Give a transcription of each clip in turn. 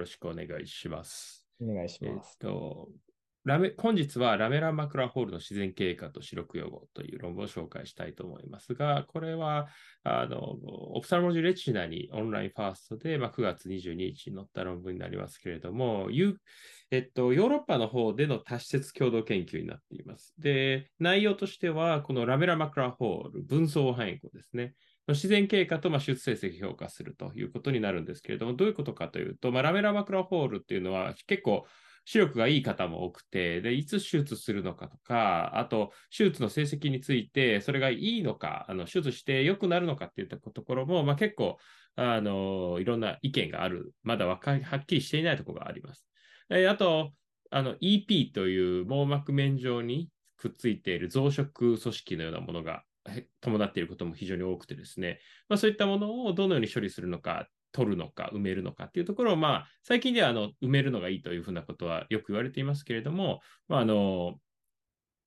ろしくお願いします。お願いしえっます。と、ラメ本日はラメラマクラホールの自然経過と視力予防という論文を紹介したいと思いますが、これはあのオプサルモロジーレチナにオンラインファーストで、まあ、9月22日に載った論文になりますけれども、ゆえっと、ヨーロッパの方での多施設共同研究になっています。で、内容としては、このラメラマクラホール、分層範囲語ですね。自然経過とまあ手術成績評価するということになるんですけれども、どういうことかというと、まあ、ラメラマクラホールっていうのは結構視力がいい方も多くて、で、いつ手術するのかとか、あと、手術の成績について、それがいいのか、あの手術して良くなるのかっていったところも、まあ、結構、あの、いろんな意見がある、まだわかはっきりしていないところがあります。えあと、あの、EP という網膜面上にくっついている増殖組織のようなものが伴っていることも非常に多くてですね、まあ、そういったものをどのように処理するのか、取るのか、埋めるのかっていうところを、まあ、最近ではあの埋めるのがいいというふうなことはよく言われていますけれども、まあ、あの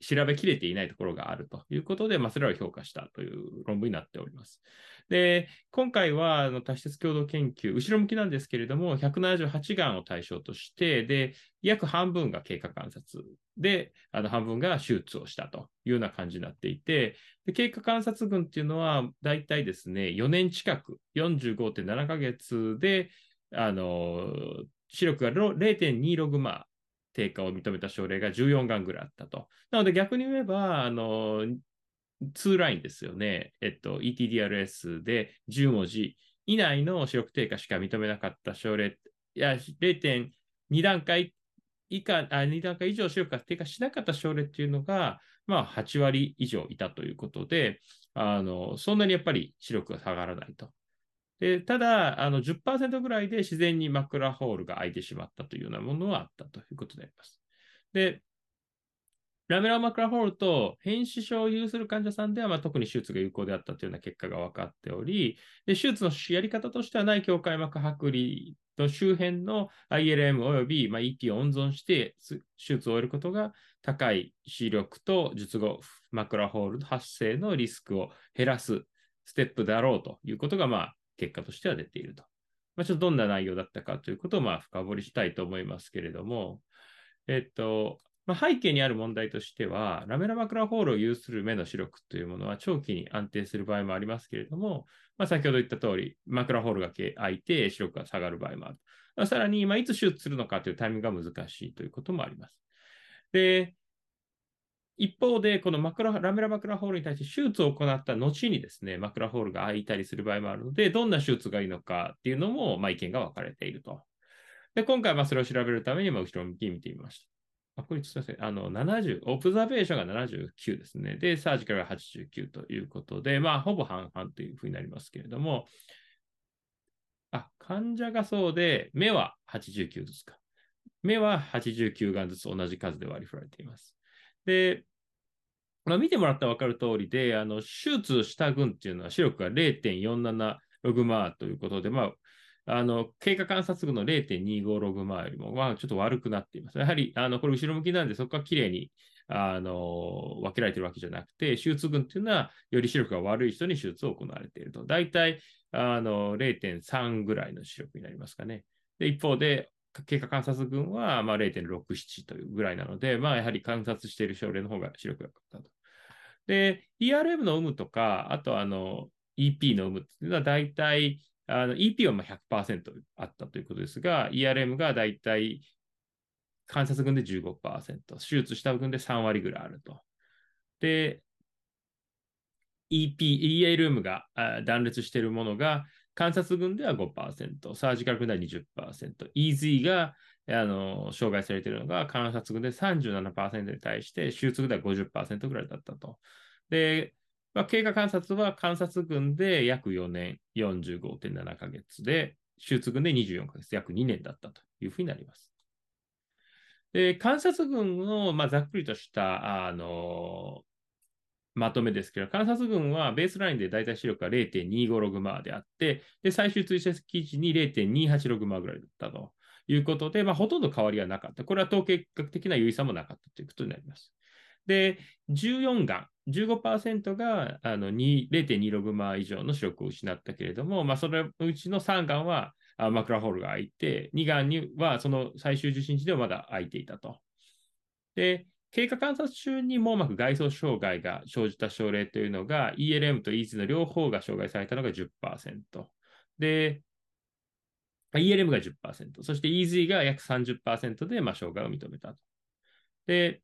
調べきれていないところがあるということで、まあ、それを評価したという論文になっております。で、今回はあの多施設共同研究、後ろ向きなんですけれども、178がんを対象として、で、約半分が経過観察で、あの半分が手術をしたというような感じになっていて、で経過観察群っていうのは、大体ですね、4年近く、45.7ヶ月で、あの、視力が0.2ログマー低下を認めた症例が14がんぐらいあったと。なので逆に言えば、あの、2ラインですよね。えっと、ETDRS で10文字以内の視力低下しか認めなかった症例、いや、0.2段階以下、あ2段階以上視力が低下しなかった症例っていうのが、まあ、8割以上いたということで、あの、そんなにやっぱり視力が下がらないと。でただ、あの10%ぐらいで自然にマクラホールが開いてしまったというようなものはあったということであります。で、ラメラマクラホールと変死症を有する患者さんでは、まあ、特に手術が有効であったというような結果が分かっており、で手術のやり方としては内境界膜剥離の周辺の ILM および、まあ、EP を温存して手術を終えることが高い視力と術後マクラホール発生のリスクを減らすステップだろうということが、まあ、結果としては出ていると。まあ、ちょっとどんな内容だったかということをまあ深掘りしたいと思いますけれども、えっと、まあ、背景にある問題としては、ラメラマクラホールを有する目の視力というものは長期に安定する場合もありますけれども、まあ、先ほど言った通り、マクラホールが開いて視力が下がる場合もある。まあさらに、まあ、いつ手術するのかというタイミングが難しいということもあります。で、一方で、このマクララメラマクラホールに対して手術を行った後にですね、マクラホールが開いたりする場合もあるので、どんな手術がいいのかっていうのも、まあ、意見が分かれていると。で、今回はそれを調べるために、まあ、後ろ向き見てみました。あ、これすみません。あの、70、オブザベーションが79ですね。で、サージカルが89ということで、まあ、ほぼ半々というふうになりますけれども、あ、患者がそうで、目は89ずつか。目は89眼ずつ同じ数で割り振られています。で、まあ、見てもらったら分かる通りで、あの手術した群っていうのは視力が0.47ログマーということで、まあ、あの経過観察群の0.25ログマーよりも、まあ、ちょっと悪くなっています。やはり、あのこれ後ろ向きなんで、そこがきれいにあの分けられているわけじゃなくて、手術群っていうのは、より視力が悪い人に手術を行われていると。大体あの0.3ぐらいの視力になりますかね。で一方で、経過観察群はまあ0.67というぐらいなので、まあ、やはり観察している症例の方が視力が良かったと。で、ERM の有無とか、あとあの EP の有無っていうのは大体、あの EP はまあ100%あったということですが、ERM が大体観察群で15%、手術した群で3割ぐらいあると。で、EP、ELM が断裂しているものが観察群では5%、サージカル群では20%、EZ があの障害されているのが観察群で37%に対して、手術群では50%ぐらいだったと。で、まあ、経過観察は観察群で約4年、45.7ヶ月で、手術群で24ヶ月、約2年だったというふうになります。で観察群の、まあ、ざっくりとした、あのまとめですけど、観察群はベースラインで大体視力が0.25ログマーであって、で最終追跡時に0.28ログマーぐらいだったということで、まあ、ほとんど変わりはなかった。これは統計学的な優位さもなかったということになります。で、14が、15%があの0.2ログマー以上の視力を失ったけれども、まあ、そのうちの3がんはマクラホールが開いて、2がんにはその最終受診時ではまだ開いていたと。で、経過観察中に網膜外装障害が生じた症例というのが ELM と EZ の両方が障害されたのが10%。で、ELM が10%、そして EZ が約30%で、まあ、障害を認めたと。で、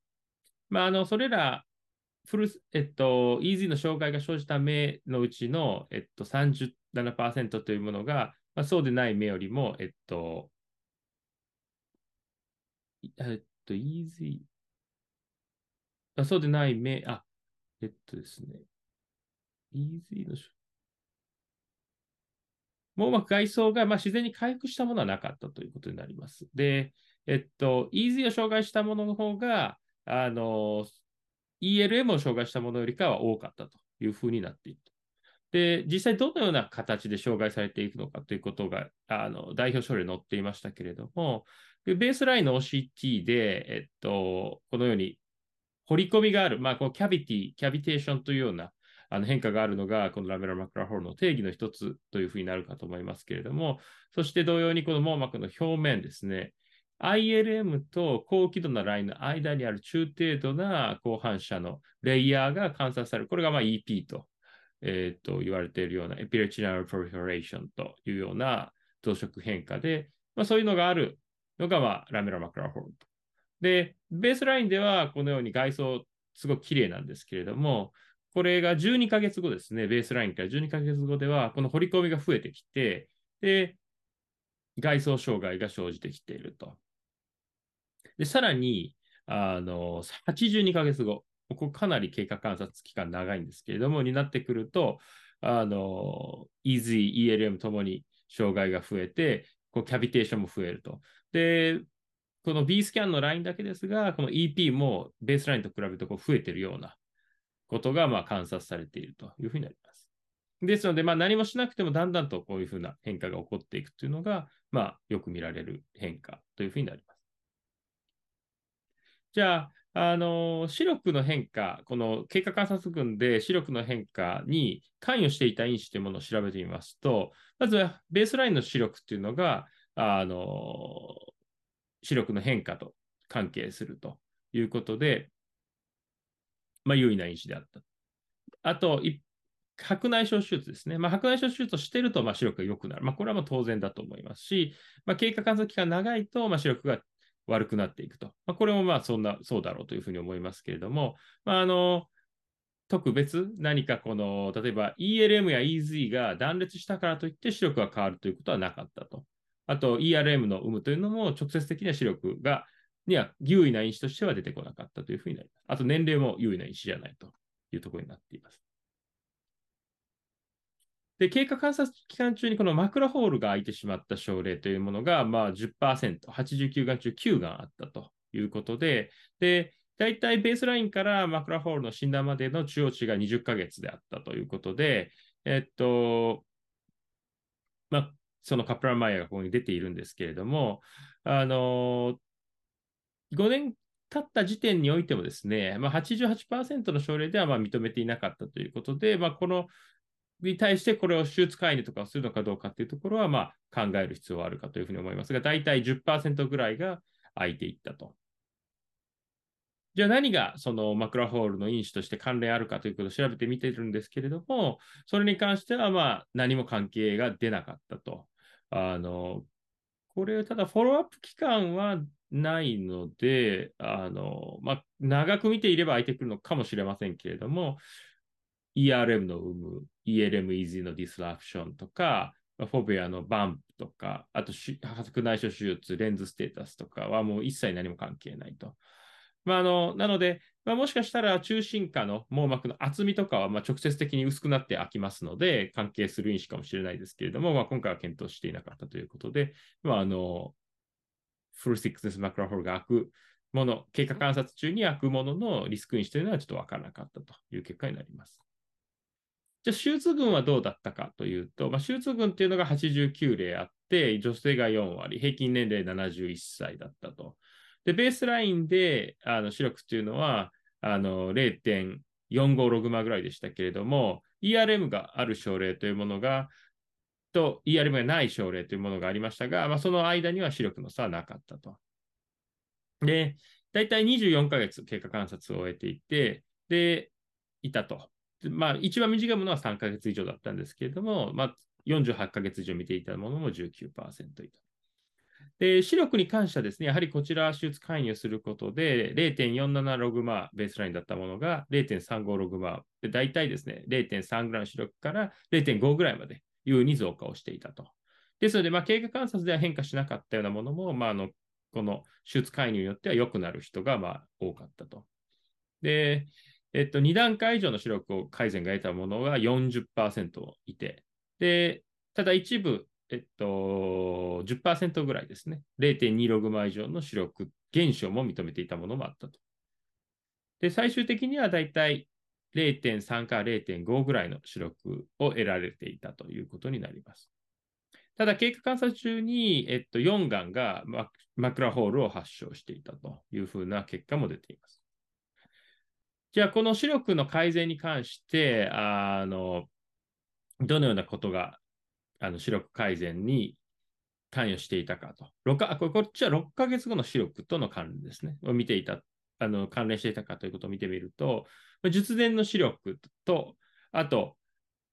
まあ、あの、それら、フル、えっと、EZ の障害が生じた目のうちの、えっと、37%というものが、まあ、そうでない目よりも、えっと、えっと、EZ、あそうでない目、あ、えっとですね。EZ の網膜外装がまあ自然に回復したものはなかったということになります。で、えっと、EZ を障害したものの方が、あの、ELM を障害したものよりかは多かったというふうになっている。で、実際どのような形で障害されていくのかということが、あの、代表書類に載っていましたけれども、ベースラインの OCT で、えっと、このように掘り込みがある、まあ、このキャビティ、キャビテーションというようなあの変化があるのが、このラメラマクラホールの定義の一つというふうになるかと思いますけれども、そして同様にこの網膜の表面ですね、ILM と高輝度なラインの間にある中程度な広範射のレイヤーが観察される。これがまあ EP と,、えー、と言われているようなエピレチナルプロフィレーションというような増殖変化で、まあ、そういうのがあるのが、まあ、ラメラマクラホールと。で、ベースラインではこのように外装すごく綺麗なんですけれども、これが12ヶ月後ですね、ベースラインから12ヶ月後では、この掘り込みが増えてきて、で、外装障害が生じてきていると。で、さらに、あの、82ヶ月後、ここかなり経過観察期間長いんですけれども、になってくると、あの、EZ、ELM ともに障害が増えて、こうキャビテーションも増えると。で、この B スキャンのラインだけですが、この EP もベースラインと比べてこう増えているようなことがまあ観察されているというふうになります。ですので、まあ、何もしなくてもだんだんとこういうふうな変化が起こっていくというのが、まあ、よく見られる変化というふうになります。じゃあ、あの視力の変化、この経過観察群で視力の変化に関与していた因子というものを調べてみますと、まずはベースラインの視力というのが、あの視力の変化と関係するということで、まあ、優位な因子であった。あと、白内障手術ですね。まあ、白内障手術をしてると、ま、視力が良くなる。まあ、これはもう当然だと思いますし、まあ、経過観測期間長いと、ま、視力が悪くなっていくと。ま、これもまあそんな、そうだろうというふうに思いますけれども、ま、あの、特別何かこの、例えば ELM や EZ が断裂したからといって視力が変わるということはなかったと。あと ERM の有無というのも直接的な視力が、には優位な因子としては出てこなかったというふうになります。あと年齢も優位な因子じゃないというところになっています。で、経過観察期間中にこのマクロホールが開いてしまった症例というものが、まあ10%、89がん中9がんあったということで、で、大体ベースラインからマクロホールの診断までの中央値が20ヶ月であったということで、えっと、まあ、そのカプランマイヤーがここに出ているんですけれども、あの5年経った時点においてもですね、まあ、88%の症例ではまあ認めていなかったということで、まあ、このに対してこれを手術介入とかをするのかどうかというところはまあ考える必要はあるかというふうに思いますが、大体10%ぐらいが空いていったと。じゃあ何がそのマクラホールの因子として関連あるかということを調べてみているんですけれども、それに関してはまあ何も関係が出なかったと。あの、これ、ただフォローアップ期間はないので、あの、まあ、長く見ていれば空いてくるのかもしれませんけれども、ERM の有無、ELM EZ のディスラプションとか、フォビアのバンプとか、あと白内障手術、レンズステータスとかはもう一切何も関係ないと。まあ、あのなので、まあ、もしかしたら中心下の網膜の厚みとかはま直接的に薄くなって開きますので、関係する因子かもしれないですけれども、まあ、今回は検討していなかったということで、まあ、あのフルシックスマクラホールが開くもの、経過観察中に開くもののリスク因子というのはちょっと分からなかったという結果になります。じゃあ、手術群はどうだったかというと、まあ、手術群っていうのが89例あって、女性が4割、平均年齢71歳だったと。で、ベースラインであの視力っていうのはあの0.45ログマぐらいでしたけれども、ERM がある症例というものが、と ERM がない症例というものがありましたが、まあ、その間には視力の差はなかったと。で、大体24ヶ月経過観察を終えていて、で、いたと。まあ、一番短いものは3ヶ月以上だったんですけれども、まあ、48ヶ月以上見ていたものも19%いた。で、視力に関してはですね、やはりこちら手術介入することで、0.47ログマーベースラインだったものが0.35ログマー、で大体ですね、0.3ぐらいの視力から0.5ぐらいまで優に増加をしていたと。ですので、まあ、経過観察では変化しなかったようなものも、まあ、あのこの手術介入によっては良くなる人がまあ多かったと。で、えっと、2段階以上の視力を改善が得たものが40%いて、で、ただ一部、えっと、10%ぐらいですね。0.2ログマ以上の視力減少も認めていたものもあったと。で、最終的にはだいたい0.3から0.5ぐらいの視力を得られていたということになります。ただ、経過観察中に、えっと、4がんがマクラホールを発症していたというふうな結果も出ています。じゃあ、この視力の改善に関して、あの、どのようなことがあの視力改善に関与していたかと。6かこっちは6ヶ月後の視力との関連ですね。を見ていた、あの関連していたかということを見てみると、術前の視力と、あと、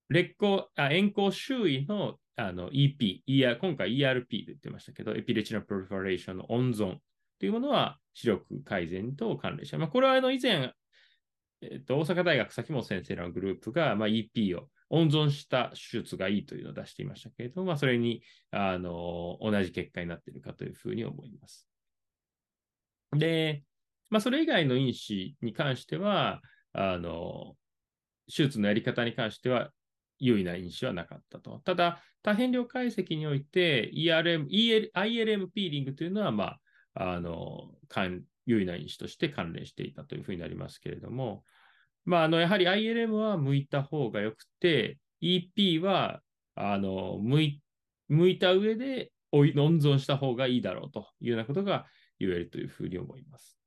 劣光あ円光周囲のあの EP、ER、今回 ERP で言ってましたけど、エピレチナプロファレーションの温存というものは視力改善と関連して、まあ、これはあの以前、えっと、大阪大学崎本先生のグループが、まあ、EP を温存した手術がいいというのを出していましたけれども、まあ、それにあの同じ結果になっているかというふうに思います。で、まあ、それ以外の因子に関しては、あの手術のやり方に関しては優位な因子はなかったと。ただ、多変量解析において ERM、EL、ILM ピーリングというのは、まあ、あの優位な因子として関連していたというふうになりますけれども、まあ、あのやはり ILM は向いた方がよくて、EP はあの向い向いた上で温存した方がいいだろうというようなことが言えるというふうに思います。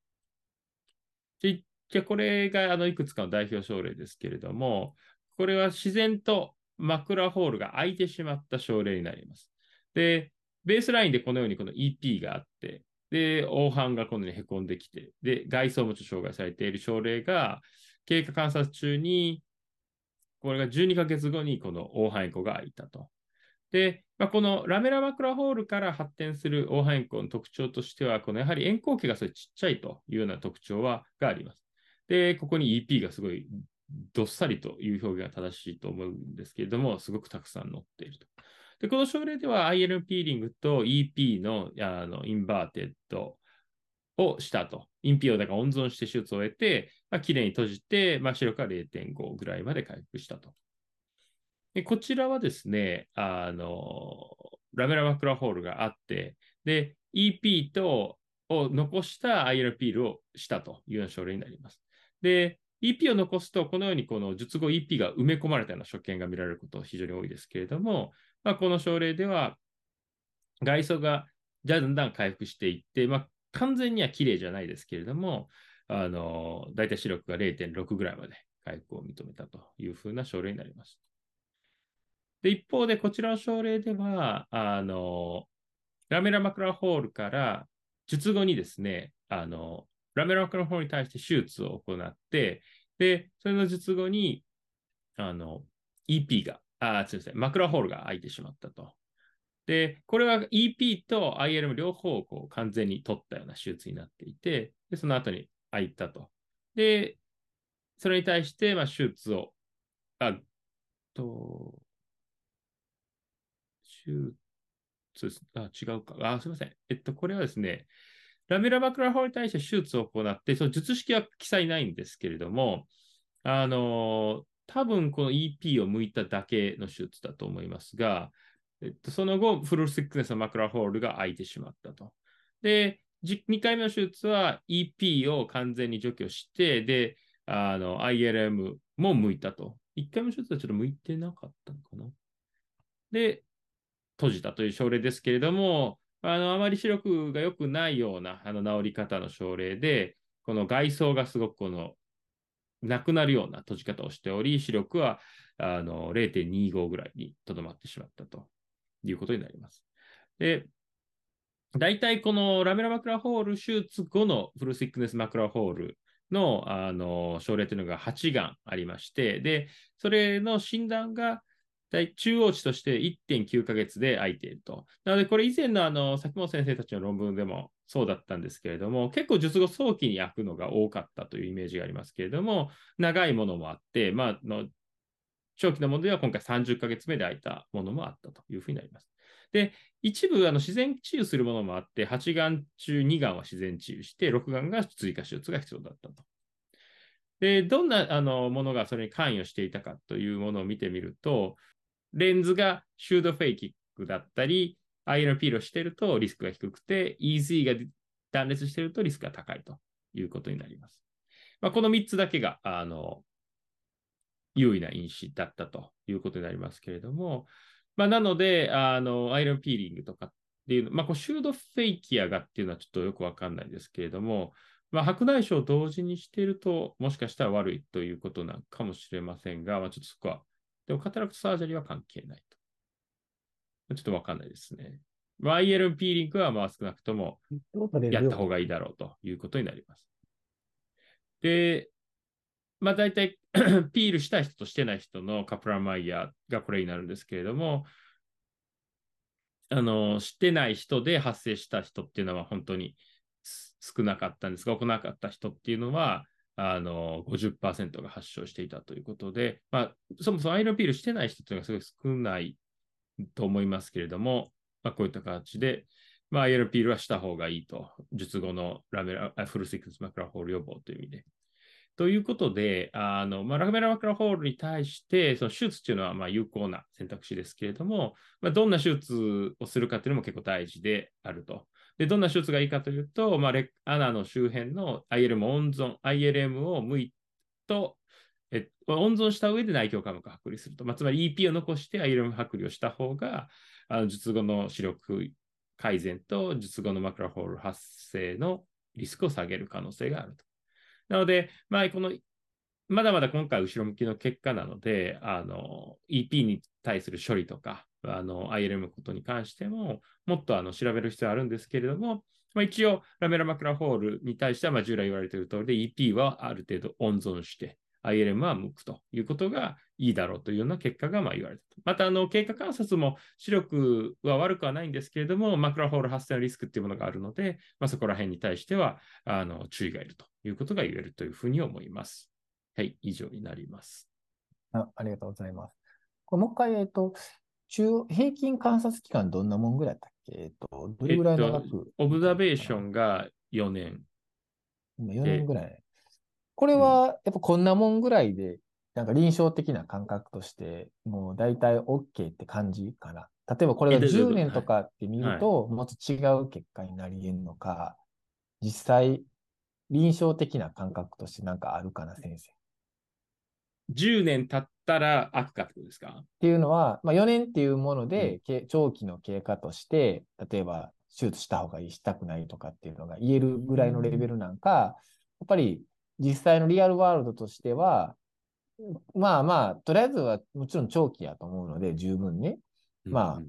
じゃあ、これがあのいくつかの代表症例ですけれども、これは自然とマクラホールが開いてしまった症例になります。で、ベースラインでこのようにこの EP があって、で、黄斑がこのように凹んできて、で、外装もちょっと障害されている症例が、経過観察中に、これが12ヶ月後にこの黄斑炎がいたと。で、まあ、このラメラマクラホールから発展する黄斑炎の特徴としては、このやはり円光器がそれちっちゃいというような特徴はがあります。で、ここに EP がすごいどっさりという表現が正しいと思うんですけれども、すごくたくさん載っていると。で、この症例では IL ピーリングと EP のあのインバーテッドをしたと。 EP をだから温存して手術を終えて、まあ、きれいに閉じて、まあ、視力は0.5ぐらいまで回復したと。でこちらはですね、あの、 lamellar macular hole があって、で、EP とを残した IL ピールをしたというような症例になります。で、EP を残すと、このようにこの術後 EP が埋め込まれたような所見が見られること非常に多いですけれども、まあ、この症例では、外装がだんだん回復していって、まあ、完全には綺麗じゃないですけれども、あの、大体視力が0.6ぐらいまで回復を認めたというふうな症例になります。で、一方で、こちらの症例では、あの、ラメラマクラホールから術後にですね、あの、ラメラマクラホールに対して手術を行って、で、それの術後に、あの、EP が、あ、すみません、マクラホールが開いてしまったと。で、これは EP と ILM 両方をこう完全に取ったような手術になっていて、でその後に開いたと。で、それに対して、まあ、手術を、あ、と、手術、あ、違うか。あ、すみません。えっと、これはですね、ラメラマクラ法に対して手術を行って、その術式は記載ないんですけれども、あの、多分この EP を向いただけの手術だと思いますが、えっと、その後、フルシックネスのマクラホールが開いてしまったと。で、2回目の手術は EP を完全に除去して、で、ILM も向いたと。1回目の手術はちょっと向いてなかったのかな。で、閉じたという症例ですけれども、あの、あまり視力が良くないようなあの治り方の症例で、この外装がすごくこの、なくなるような閉じ方をしており、視力はあの0.25ぐらいにとどまってしまったということになります。で、大体このラメラマクラホール手術後のフルシックネスマクラホールのあの症例というのが8がんありまして、で、それの診断が中央値として1.9ヶ月で空いていると。なので、これ以前のあの崎本先生たちの論文でもそうだったんですけれども、結構術後早期に焼くのが多かったというイメージがありますけれども、長いものもあって、まあ、の長期のものでは今回30ヶ月目で空いたものもあったというふうになります。で、一部あの自然治癒するものもあって、8がん中2がんは自然治癒して、6がんが追加手術が必要だったと。で、どんなあのものがそれに関与していたかというものを見てみると、レンズがシュードフェイキックだったり、INP をしているとリスクが低くて、EZ が断裂しているとリスクが高いということになります。まあ、この3つだけがあの有意な因子だったということになりますけれども、まあ、なので、あの、 ILM peeling とかっていう、まあ、こう pseudophakia がっていうのはちょっとよくわかんないですけれども、まあ、白内障を同時にしていると、もしかしたら悪いということなのかもしれませんが、まあ、ちょっとそこは、でも cataract surgery は関係ないと。ちょっとわかんないですね。IL ピーリングはまあ少なくともやった方がいいだろうということになります。で、まあ大体 ピールした人としてない人のカプラマイヤーがこれになるんですけれども、あの、してない人で発生した人っていうのは本当に少なかったんですが、行なかった人っていうのは、あの、50%が発症していたということで、まあ、そもそもアイロンピールしてない人っていうのがすごい少ないと思いますけれども、まあ、こういった形で、まあ、アイロンピールはした方がいいと、術後のラメラフルシックスマクラホール予防という意味で。ということで、あのまあ、ラグメラマクラホールに対して、その手術というのはま有効な選択肢ですけれども、まあ、どんな手術をするかというのも結構大事であると。でどんな手術がいいかというと、まあ、穴の周辺の ILM 温存、ILM を向いと、え温存した上で内胸管膜剥離すると。まあ、つまり EP を残して ILM 剥離をした方が、あの術後の視力改善と術後のマクラホール発生のリスクを下げる可能性があると。なので、まあ、この、まだまだ今回後ろ向きの結果なので、の、EP に対する処理とか、ILM ことに関しても、もっとあの調べる必要あるんですけれども、まあ、一応、ラメラマクラホールに対しては、従来言われている通りで EP はある程度温存して、ILM は向くということがいいだろうというような結果がまあ言われた。また、経過観察も視力は悪くはないんですけれども、マクラホール発生のリスクっていうものがあるので、まあ、そこら辺に対してはあの注意がいるということが言えるというふうに思います。はい、以上になります。あありがとうございます。これもう一回、えっと、中平均観察期間どんなもんぐらいだったっけ？えっと、どれぐらい長く、えっと、オブザベーションが4年。今4年ぐらい。これは、やっぱこんなもんぐらいでなんか臨床的な感覚として、もう大体 OK って感じかな。例えばこれが10年とかって見ると、もっと違う結果になり得るのか、実際、臨床的な感覚としてなんかあるかな、先生。10年経ったら悪かってことですか？っていうのは、まあ、4年っていうもので、うん、長期の経過として、例えば手術した方がいい、したくないとかっていうのが言えるぐらいのレベルなんか、やっぱり実際のリアルワールドとしては、まあまあ、とりあえずはもちろん長期やと思うので、十分ね。ま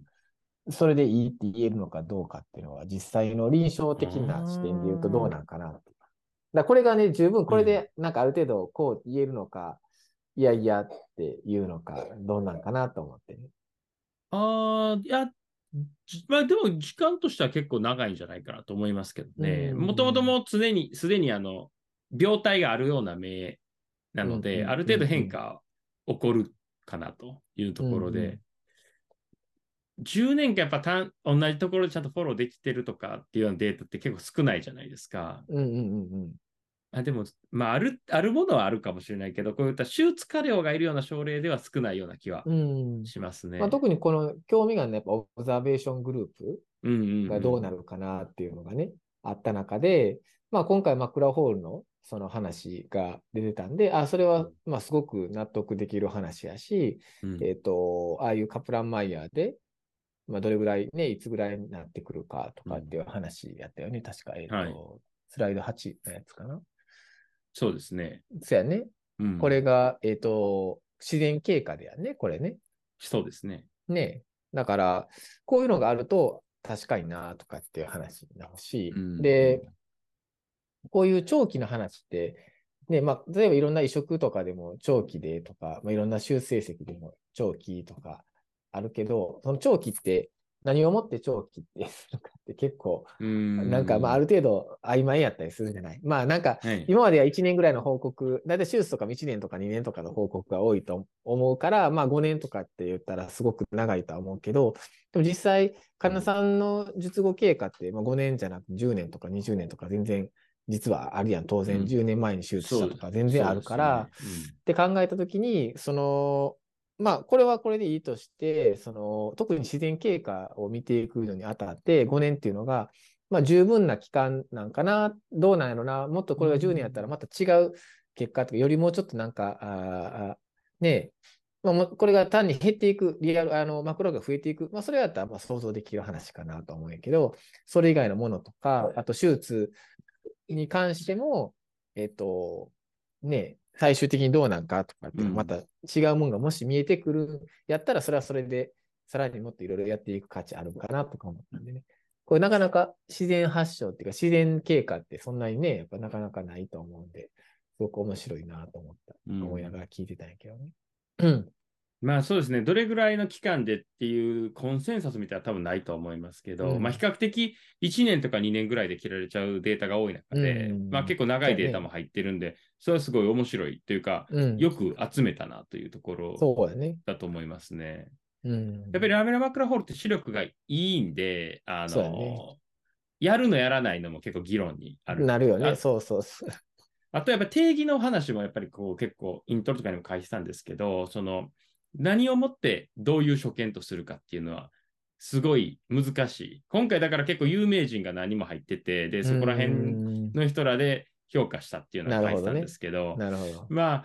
あ、それでいいって言えるのかどうかっていうのは、実際の臨床的な視点で言うとどうなんかなって。だこれがね、十分これでなんかある程度こう言えるのか、いやいやっていうのか、どうなんかなと思って。ね。ああ、いや、まあでも時間としては結構長いんじゃないかなと思いますけどね。もともともう常に、すでにあの、病態があるような目なので、ある程度変化起こるかなというところで、10年間やっぱた同じところでちゃんとフォローできてるとかっていうようなデータって結構少ないじゃないですか。うんうんうんあでも、まあ、ある、あるものはあるかもしれないけど、こういった手術過量がいるような症例では少ないような気はしますね。まあ、特にこの興味がね、やっぱオブザベーショングループがどうなるかなっていうのがね、あった中で、まあ、今回マクラホールのその話が出てたんで、あ、それは、まあ、すごく納得できる話やし、うん、えっ、ー、と、ああいうカプランマイヤーで、まあ、どれぐらいね、いつぐらいになってくるかとかっていう話やったよね。うん、確か、えっ、ー、と、はい、スライド8のやつかな。そうですね。そうやね。うん、これが、えっ、ー、と、自然経過でやね、これね。そうですね。ねだから、こういうのがあると確かになとかっていう話になるし、うんで、こういう長期の話って、ね、まあ、例えばいろんな移植とかでも長期でとか、まあ、いろんな修正石でも長期とかあるけど、その長期って何をもって長期ってするかって結構、うん。なんかまあある程度曖昧やったりするんじゃない。まあなんかはい。今までは1年ぐらいの報告、だいたい手術とかも1年とか2年とかの報告が多いと思うから、まあ5年とかって言ったらすごく長いとは思うけど、でも実際、患者さんの術後経過って、まあ、5年じゃなく10年とか20年とか全然実はあるやん。当然うん。10年前に手術したとか全然あるから、って考えたときに、その、まあ、これはこれでいいとして、その、特に自然経過を見ていくのにあたって、5年っていうのが、まあ、十分な期間なんかな、どうなんやろな、もっとこれが10年やったらまた違う結果とか、よりもうちょっとなんか、あねまあ、これが単に減っていく、リアル、あの、マクロが増えていく、まあ、それやったらまあ想像できる話かなと思うんやけど、それ以外のものとか、あと手術に関しても、えっと、ね、最終的にどうなんかとかってまた違うものがもし見えてくるやったら、それはそれで、さらにもっといろいろやっていく価値あるかなとか思ったんでね。これなかなか自然発症っていうか自然経過ってそんなにね、やっぱなかなかないと思うんで、すごく面白いなと思った。うん思いながら聞いてたんやけどね。うん。まあそうですね、どれぐらいの期間でっていうコンセンサスみたいな多分ないと思いますけど、うんまあ比較的1年とか2年ぐらいで切られちゃうデータが多い中で、うんまあ結構長いデータも入ってるんで、それはすごい面白いというか、うん。よく集めたなというところだと思いますね。うん。やっぱりラメラマクラホールって視力がいいんで、あの、ねやるのやらないのも結構議論にある。なるよね。あそうそうそう。あとやっぱ定義の話もやっぱりこう結構イントロとかにも書いてたんですけど、その何をもってどういう所見とするかっていうのはすごい難しい。今回だから結構有名人が何も入ってて、で、そこら辺うんの人らで評価したっていうのが書いてたんですけど、なるほど。まあ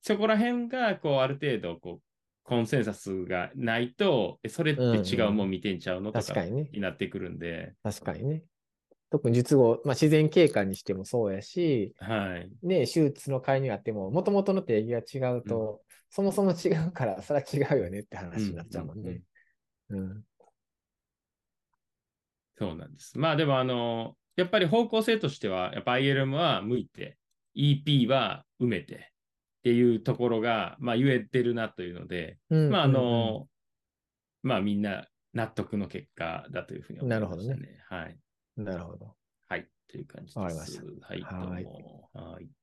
そこら辺がこうある程度こうコンセンサスがないと、えそれって違うもん見てんちゃうのとかになってくるんで、確かにね。特に術後、まあ、自然経過にしてもそうやし、はい。ね、手術の介入あっても、もともとの定義が違うと、そもそも違うから、それは違うよねって話になっちゃうもんね。うん。そうなんです。まあでも、あの、やっぱり方向性としては、やっぱ ILM は向いて、EP は埋めてっていうところが、まあ言えてるなというので、うんまああうんの、まあみんな納得の結果だというふうに思いましたね。なるほどはい。うんなるほど。はい。という感じです。わかりましたはい。はいどうも。はい